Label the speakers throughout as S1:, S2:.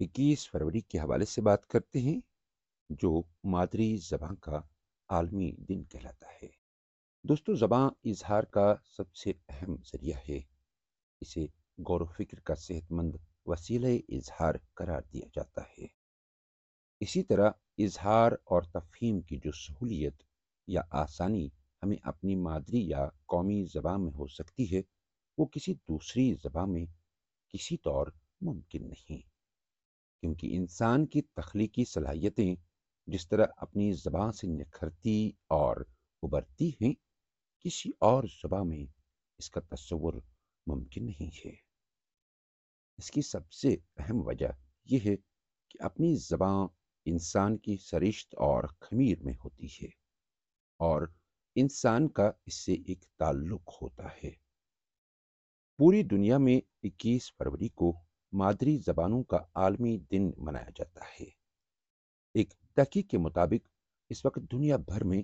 S1: 21 फरवरी के हवाले से बात करते हैं, जो मादरी ज़बां का आलमी दिन कहलाता है। दोस्तों, ज़बां इजहार का सबसे अहम ज़रिया है। इसे गौर फ़िक्र का सेहतमंद वसीला इजहार करार दिया जाता है। इसी तरह इजहार और तफहीम की जो सहूलियत या आसानी हमें अपनी मादरी या कौमी ज़बां में हो सकती है, वो किसी दूसरी ज़बां में किसी तौर मुमकिन नहीं। क्योंकि इंसान की तख्लीकी सलाहियतें जिस तरह अपनी ज़बान से निखरती और उबरती हैं, किसी और ज़बान में इसका तस्वुर मुमकिन नहीं है। इसकी सबसे अहम वजह यह है कि अपनी ज़बान इंसान की सरिश्त और खमीर में होती है और इंसान का इससे एक ताल्लुक होता है। पूरी दुनिया में 21 फरवरी को मादरी ज़बानों का आलमी दिन मनाया जाता है। एक तहकीक के मुताबिक, इस वक्त दुनिया भर में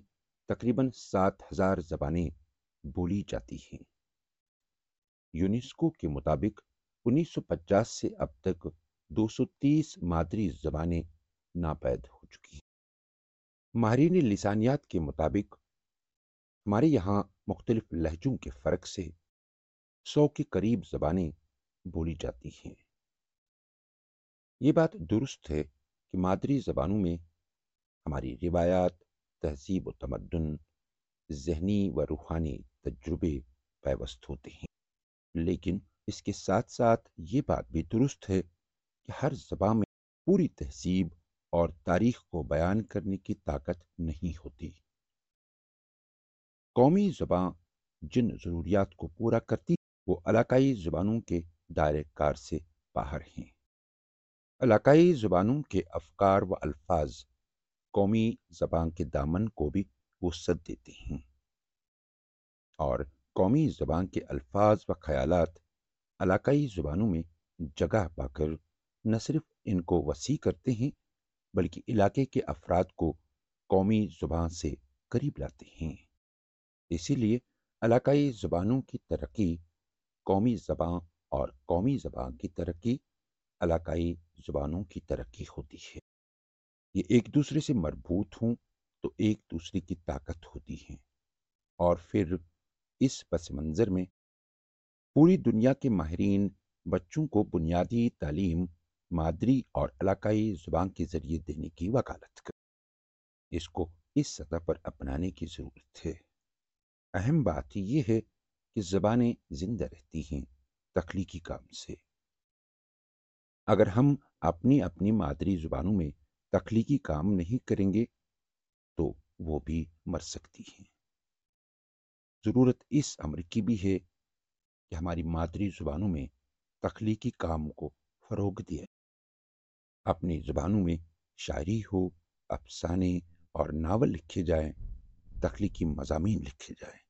S1: तकरीबन सात हज़ार ज़बानें बोली जाती हैं। यूनेस्को के मुताबिक 1950 से अब तक 230 मादरी ज़बानें नापैद हो चुकी हैं। माहरीन लिसानियात के मुताबिक, हमारे यहाँ मुख्तलिफ़ लहजों के फ़र्क से सौ के करीब ज़बानें बोली जाती हैं। ये बात दुरुस्त है कि मादरी ज़बानों में हमारी रिवायात, तहजीब व तमदन जहनी व रूहानी तजुर्बे पैवस्त होते हैं। लेकिन इसके साथ साथ ये बात भी दुरुस्त है कि हर ज़बान में पूरी तहजीब और तारीख को बयान करने की ताकत नहीं होती। कौमी ज़बान जिन ज़रूरियात को पूरा करती, वो इलाकाई ज़बानों के दायरे कार से बाहर हैं। इलाकाई ज़ुबानों के अफकार व अल्फाज कौमी ज़बान के दामन को भी वसत देते हैं। और कौमी ज़बान के अल्फाज व ख्यालात इलाकाई ज़ुबानों में जगह पाकर न सिर्फ़ इनको वसी करते हैं, बल्कि इलाके के अफराद को कौमी ज़ुबान से करीब लाते हैं। इसीलिए इलाकाई ज़ुबानों की तरक्की कौमी ज़बान और कौमी ज़बान की तरक्की इलाकाई ज़ुबानों की तरक्की होती है। ये एक दूसरे से मरबूत हों तो एक दूसरे की ताकत होती है। और फिर इस पस मंज़र में पूरी दुनिया के माहरीन बच्चों को बुनियादी तालीम, मादरी और इलाकाई ज़ुबान के ज़रिए देने की वकालत कर, इसको इस सतह पर अपनाने की ज़रूरत है। अहम बात यह है कि ज़बानें ज़िंदा रहती हैं तख्लीकी काम से। अगर हम अपनी अपनी मादरी ज़ुबानों में तख्लीकी काम नहीं करेंगे तो वो भी मर सकती हैं। ज़रूरत इस अमर की भी है कि हमारी मादरी ज़ुबानों में तख्लीकी काम को फ़रोग दिया अपनी ज़ुबानों में शायरी हो, अफसाने और नावल लिखे जाएँ, तख्लीकी मजामी लिखे जाएँ।